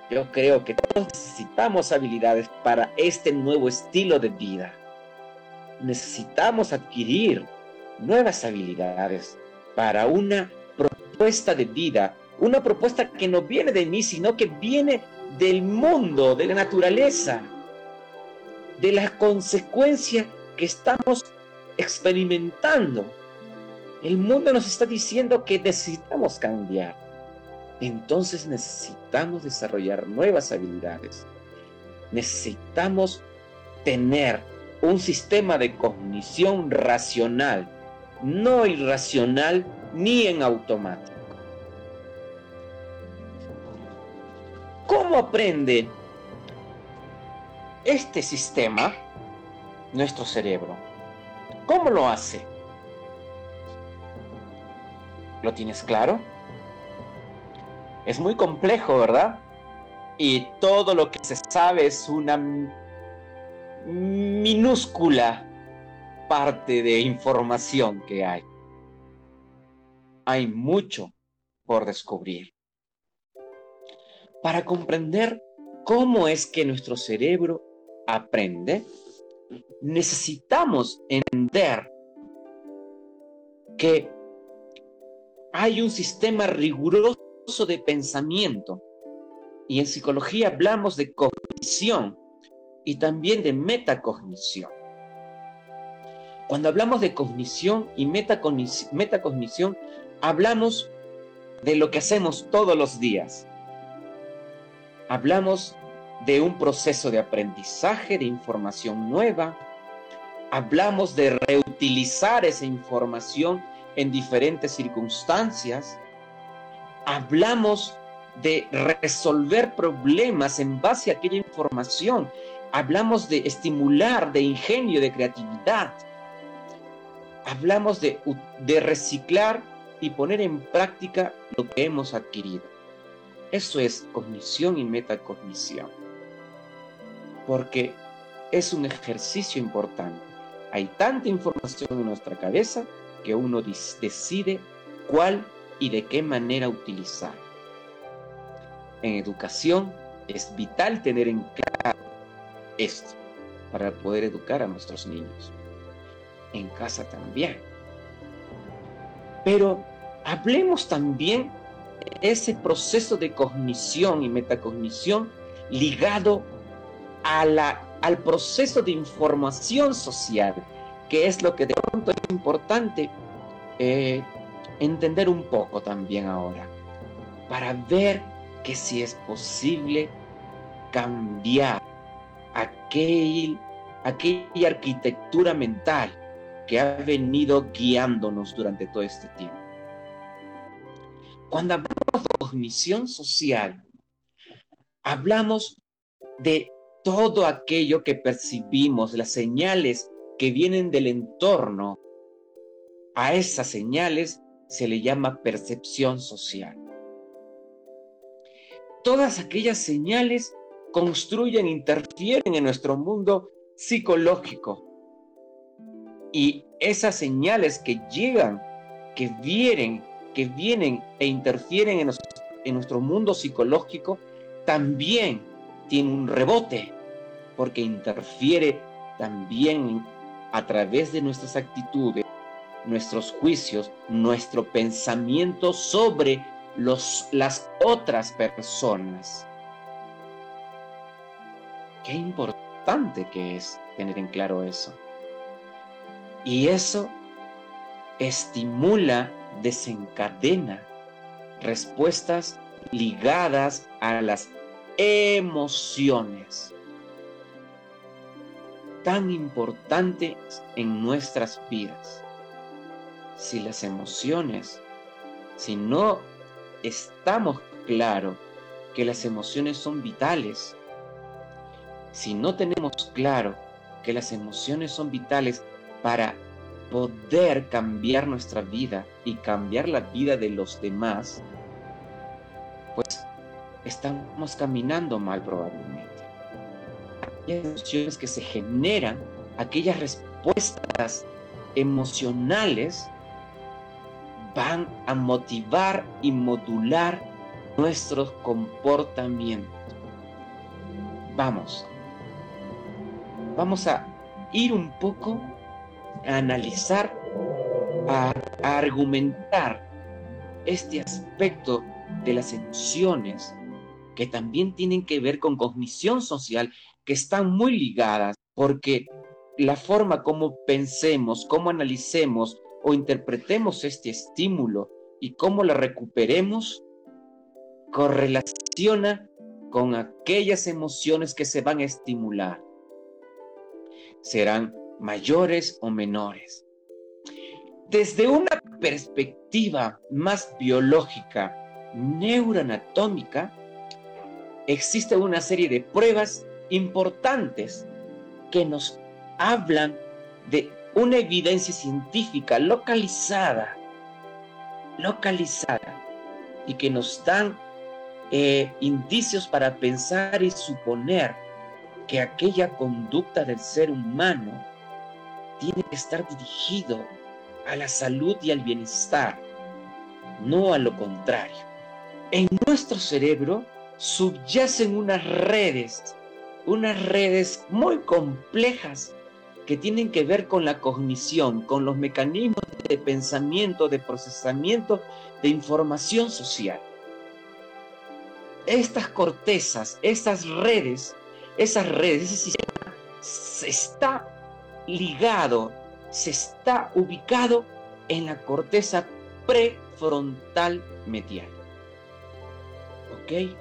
yo creo que todos necesitamos habilidades para este nuevo estilo de vida. Necesitamos adquirir nuevas habilidades para una propuesta de vida, una propuesta que no viene de mí, sino que viene del mundo, de la naturaleza, de la consecuencia que estamos experimentando. El mundo nos está diciendo que necesitamos cambiar. Entonces necesitamos desarrollar nuevas habilidades. Necesitamos tener un sistema de cognición racional, no irracional ni en automático. ¿Cómo aprende este sistema nuestro cerebro? ¿Cómo lo hace? ¿Lo tienes claro? Es muy complejo, ¿verdad? Y todo lo que se sabe es una minúscula parte de información que hay. Hay mucho por descubrir. Para comprender cómo es que nuestro cerebro aprende, necesitamos entender que hay un sistema riguroso de pensamiento. Y en psicología hablamos de cognición y también de metacognición. Cuando hablamos de cognición y metacognición, hablamos de lo que hacemos todos los días. Hablamos de un proceso de aprendizaje de información nueva. Hablamos de reutilizar esa información en diferentes circunstancias. Hablamos de resolver problemas en base a aquella información. Hablamos de estimular, de ingenio, de creatividad. Hablamos de, de reciclar y poner en práctica lo que hemos adquirido. Eso es cognición y metacognición. Porque es un ejercicio importante. Hay tanta información en nuestra cabeza que uno decide cuál y de qué manera utilizar. En educación es vital tener en claro esto para poder educar a nuestros niños. En casa también. Pero hablemos también de ese proceso de cognición y metacognición ligado a la, al proceso de información social que es lo que de pronto es importante eh, entender un poco también ahora, para ver que si es posible cambiar aquel, aquella arquitectura mental que ha venido guiándonos durante todo este tiempo. Cuando hablamos de cognición social, hablamos de todo aquello que percibimos, las señales que vienen del entorno, a esas señales se le llama percepción social. Todas aquellas señales construyen, interfieren en nuestro mundo psicológico. Y esas señales que llegan, que vienen, que vienen e interfieren en, nuestro mundo psicológico, también tienen un rebote, porque interfiere también a través de nuestras actitudes, nuestros juicios, nuestro pensamiento sobre los, las otras personas. Qué importante que es tener en claro eso. Y eso estimula, desencadena respuestas ligadas a las emociones tan importantes en nuestras vidas. Si las emociones, si no estamos claros que las emociones son vitales, si no tenemos claro que las emociones son vitales para poder cambiar nuestra vida y cambiar la vida de los demás, pues estamos caminando mal probablemente. Aquellas emociones que se generan, aquellas respuestas emocionales van a motivar y modular nuestros comportamientos. Vamos, vamos a ir un poco a analizar, a, argumentar este aspecto de las emociones que también tienen que ver con cognición social, que están muy ligadas, porque la forma como pensemos, cómo analicemos o interpretemos este estímulo y cómo la recuperemos, correlaciona con aquellas emociones que se van a estimular. Serán mayores o menores. Desde una perspectiva más biológica, neuroanatómica, existe una serie de pruebas importantes que nos hablan de una evidencia científica localizada, localizada, y que nos dan eh, indicios para pensar y suponer que aquella conducta del ser humano tiene que estar dirigido a la salud y al bienestar, no a lo contrario. En nuestro cerebro subyacen unas redes, unas redes muy complejas que tienen que ver con la cognición, con los mecanismos de pensamiento, de procesamiento de información social. Estas cortezas, estas redes, esas redes, ese sistema se está ligado, se está ubicado en la corteza prefrontal medial. ¿Ok?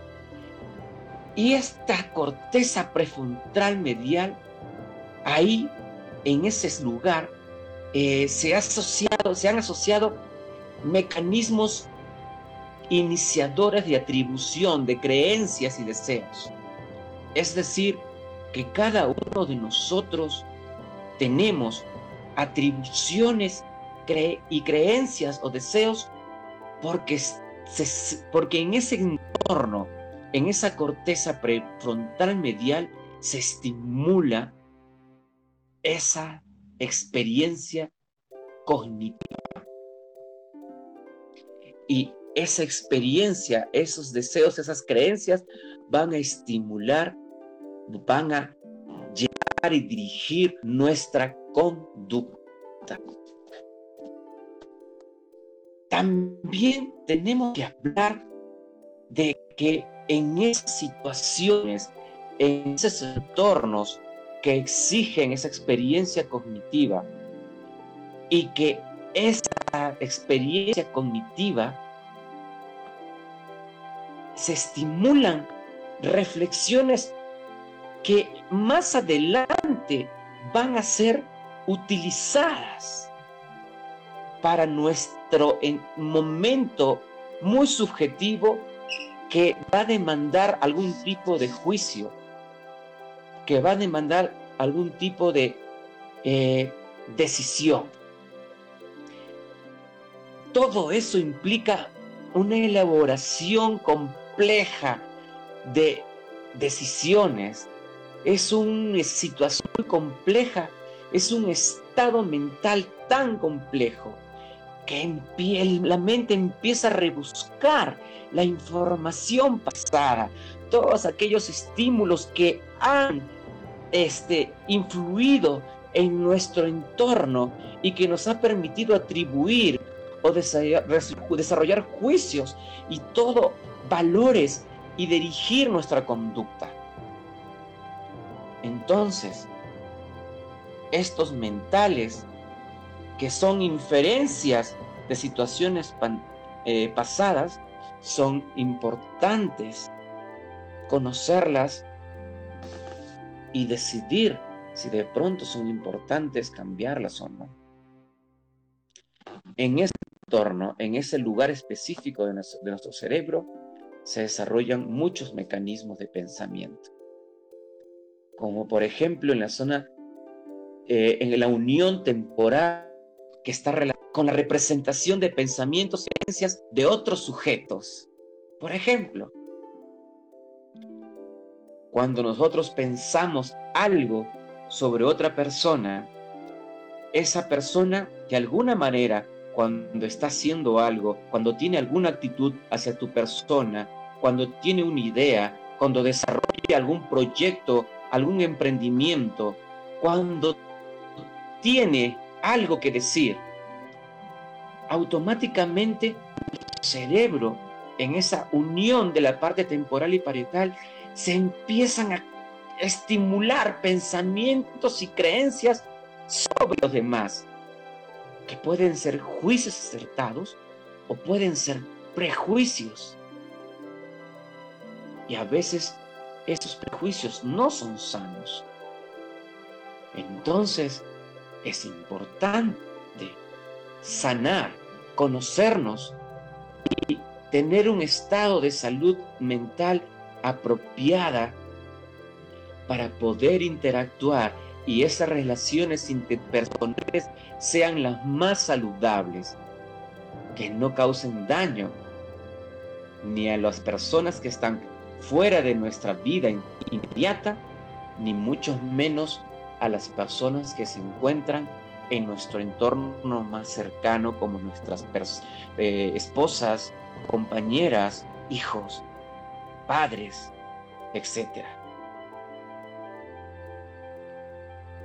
Y esta corteza prefrontal medial, ahí, en ese lugar, eh, se, ha asociado, se han asociado mecanismos iniciadores de atribución, de creencias y deseos. Es decir, que cada uno de nosotros tenemos atribuciones y creencias o deseos porque, porque en ese entorno, en esa corteza prefrontal medial, se estimula esa experiencia cognitiva. Y esa experiencia, esos deseos, esas creencias van a estimular, van a y dirigir nuestra conducta. También tenemos que hablar de que en esas situaciones, en esos entornos que exigen esa experiencia cognitiva y que esa experiencia cognitiva se estimulan reflexiones que más adelante van a ser utilizadas para nuestro momento muy subjetivo que va a demandar algún tipo de juicio, que va a demandar algún tipo de eh, decisión. Todo eso implica una elaboración compleja de decisiones es una situación compleja, es un estado mental tan complejo que la mente empieza a rebuscar la información pasada, todos aquellos estímulos que han este, influido en nuestro entorno y que nos ha permitido atribuir o desarrollar juicios y todo valores y dirigir nuestra conducta. Entonces, estos mentales, que son inferencias de situaciones eh, pasadas, son importantes conocerlas y decidir si de pronto son importantes cambiarlas o no. En ese entorno, en ese lugar específico de nuestro, cerebro, se desarrollan muchos mecanismos de pensamiento. Como por ejemplo en la zona, eh, en la unión temporal que está con la representación de pensamientos y creencias de otros sujetos. Por ejemplo, cuando nosotros pensamos algo sobre otra persona, esa persona de alguna manera, cuando está haciendo algo, cuando tiene alguna actitud hacia tu persona, cuando tiene una idea, cuando desarrolla algún proyecto, algún emprendimiento, cuando tiene algo que decir, automáticamente el cerebro, en esa unión de la parte temporal y parietal, se empiezan a estimular pensamientos y creencias sobre los demás, que pueden ser juicios acertados o pueden ser prejuicios. Y a veces esos prejuicios no son sanos. Entonces es importante sanar, conocernos y tener un estado de salud mental apropiada para poder interactuar y esas relaciones interpersonales sean las más saludables, que no causen daño ni a las personas que están fuera de nuestra vida inmediata, ni mucho menos a las personas que se encuentran en nuestro entorno más cercano, como nuestras eh, esposas, compañeras, hijos, padres, etc.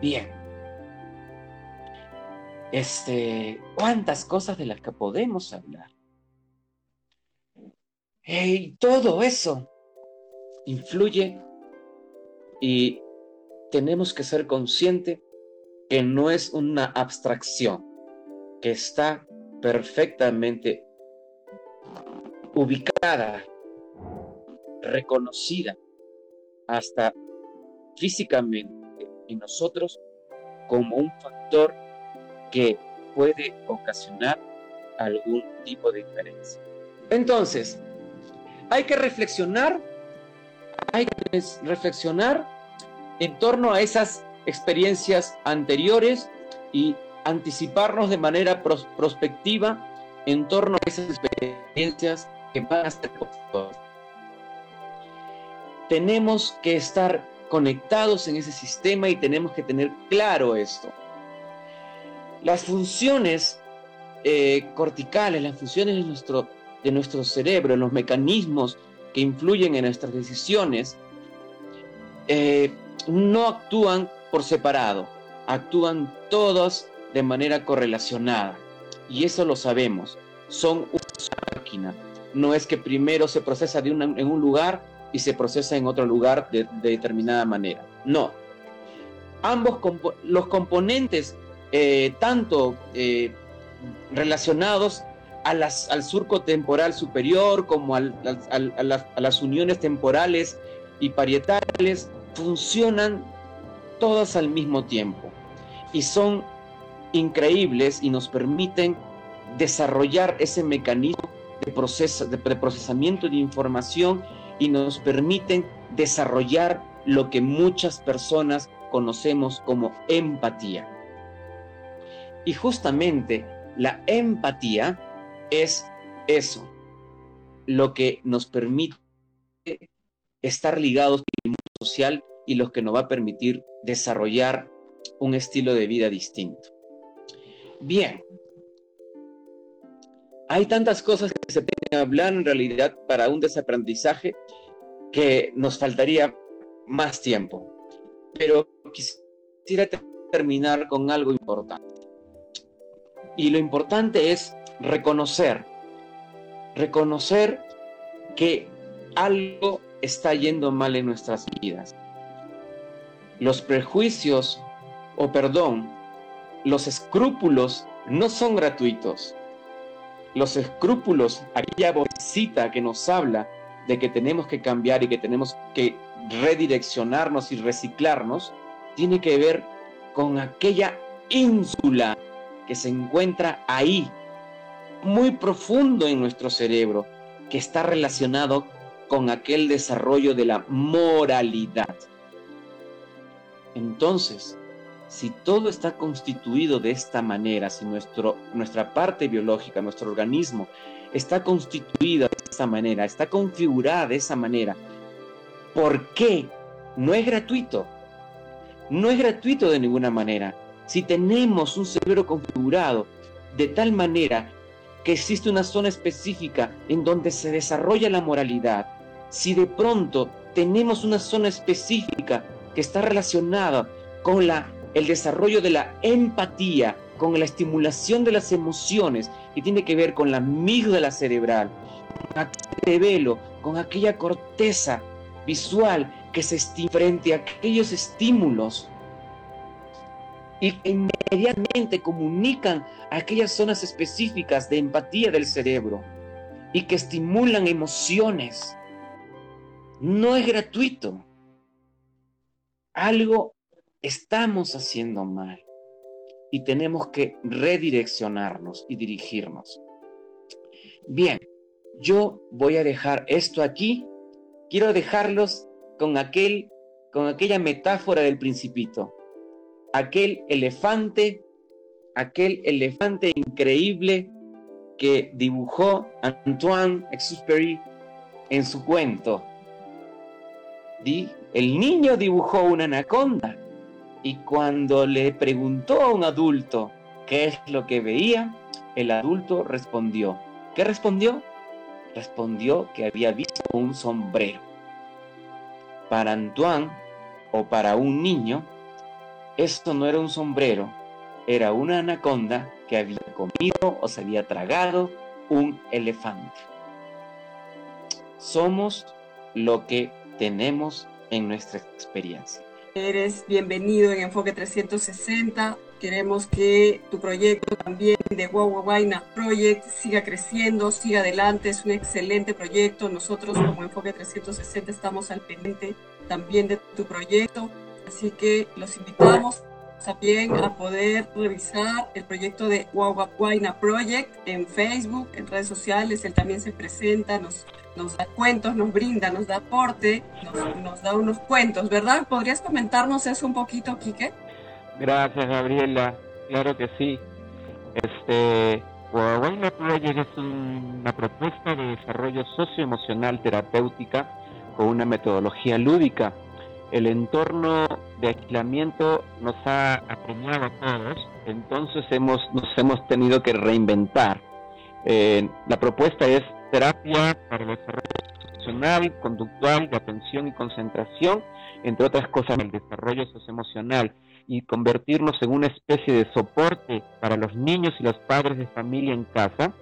Bien. Este, cuántas cosas de las que podemos hablar. Y todo eso influye y tenemos que ser conscientes que no es una abstracción, que está perfectamente ubicada, reconocida hasta físicamente en nosotros como un factor que puede ocasionar algún tipo de diferencia. Entonces, hay que reflexionar, hay que reflexionar en torno a esas experiencias anteriores y anticiparnos de manera prospectiva en torno a esas experiencias que van a ser Tenemos que estar conectados en ese sistema y tenemos que tener claro esto. Las funciones eh, corticales, las funciones de nuestro, de nuestro cerebro, los mecanismos que influyen en nuestras decisiones, eh, no actúan por separado, actúan todos de manera correlacionada. Y eso lo sabemos, son una máquina. No es que primero se procesa de en un lugar y se procesa en otro lugar de, determinada manera. No. Ambos los componentes, eh, tanto eh, relacionados a las, al surco temporal superior como a, las, a las uniones temporales y parietales, funcionan todas al mismo tiempo y son increíbles y nos permiten desarrollar ese mecanismo de, proceso, de procesamiento de información y nos permiten desarrollar lo que muchas personas conocemos como empatía. Y justamente la empatía es eso, lo que nos permite estar ligados al mundo social y lo que nos va a permitir desarrollar un estilo de vida distinto. Bien, hay tantas cosas que se pueden hablar en realidad para un desaprendizaje que nos faltaría más tiempo. Pero quisiera terminar con algo importante. Y lo importante es reconocer, reconocer que algo está yendo mal en nuestras vidas. Los prejuicios, o perdón, los escrúpulos no son gratuitos. Los escrúpulos, aquella vocecita que nos habla de que tenemos que cambiar y que tenemos que redireccionarnos y reciclarnos, tiene que ver con aquella ínsula que se encuentra ahí, muy profundo en nuestro cerebro, que está relacionado con aquel desarrollo de la moralidad. Entonces, si todo está constituido de esta manera, si nuestro, nuestra parte biológica, nuestro organismo está constituida de esta manera, está configurada de esa manera, ¿por qué? No es gratuito. No es gratuito de ninguna manera. Si tenemos un cerebro configurado de tal manera que existe una zona específica en donde se desarrolla la moralidad, si de pronto tenemos una zona específica que está relacionada con la, el desarrollo de la empatía, con la estimulación de las emociones, que tiene que ver con la amígdala cerebral, con aquel cerebelo, con aquella corteza visual que se estima frente a aquellos estímulos y que inmediatamente comunican aquellas zonas específicas de empatía del cerebro y que estimulan emociones. No es gratuito algo estamos haciendo mal y tenemos que redireccionarnos y dirigirnos. Bien, yo voy a dejar esto aquí. Quiero dejarlos con aquel con aquella metáfora del principito. Aquel elefante, aquel elefante increíble que dibujó Antoine Exupéry en su cuento. El niño dibujó una anaconda y cuando le preguntó a un adulto qué es lo que veía, el adulto respondió. ¿Qué respondió? Respondió que había visto un sombrero. Para Antoine o para un niño, esto no era un sombrero, era una anaconda que había comido o se había tragado un elefante. Somos lo que tenemos en nuestra experiencia. Eres bienvenido en Enfoque 360. Queremos que tu proyecto también de Wawawaina Project siga creciendo, siga adelante. Es un excelente proyecto. Nosotros como Enfoque 360 estamos al pendiente también de tu proyecto. Así que los invitamos también a poder revisar el proyecto de Wawawaina Project en Facebook, en redes sociales. Él también se presenta, nos nos da cuentos, nos brinda, nos da aporte, nos, da unos cuentos, ¿verdad? ¿Podrías comentarnos eso un poquito, Quique? Gracias, Gabriela. Claro que sí. Este, Huawei Project es una propuesta de desarrollo socioemocional terapéutica con una metodología lúdica. El entorno de aislamiento nos ha apremiado a todos, entonces hemos, nos hemos tenido que reinventar. Eh, la propuesta es terapia para el desarrollo emocional, conductual, de atención y concentración, entre otras cosas, el desarrollo socioemocional y convertirnos en una especie de soporte para los niños y los padres de familia en casa.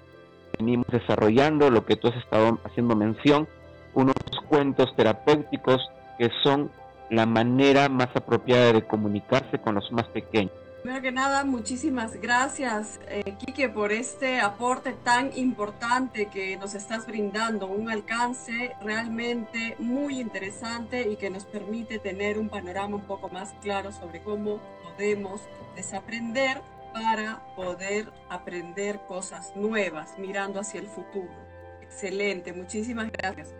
Venimos desarrollando lo que tú has estado haciendo mención, unos cuentos terapéuticos que son la manera más apropiada de comunicarse con los más pequeños. Primero que nada, muchísimas gracias, eh, Quique, por este aporte tan importante que nos estás brindando, un alcance realmente muy interesante y que nos permite tener un panorama un poco más claro sobre cómo podemos desaprender para poder aprender cosas nuevas mirando hacia el futuro. Excelente, muchísimas gracias.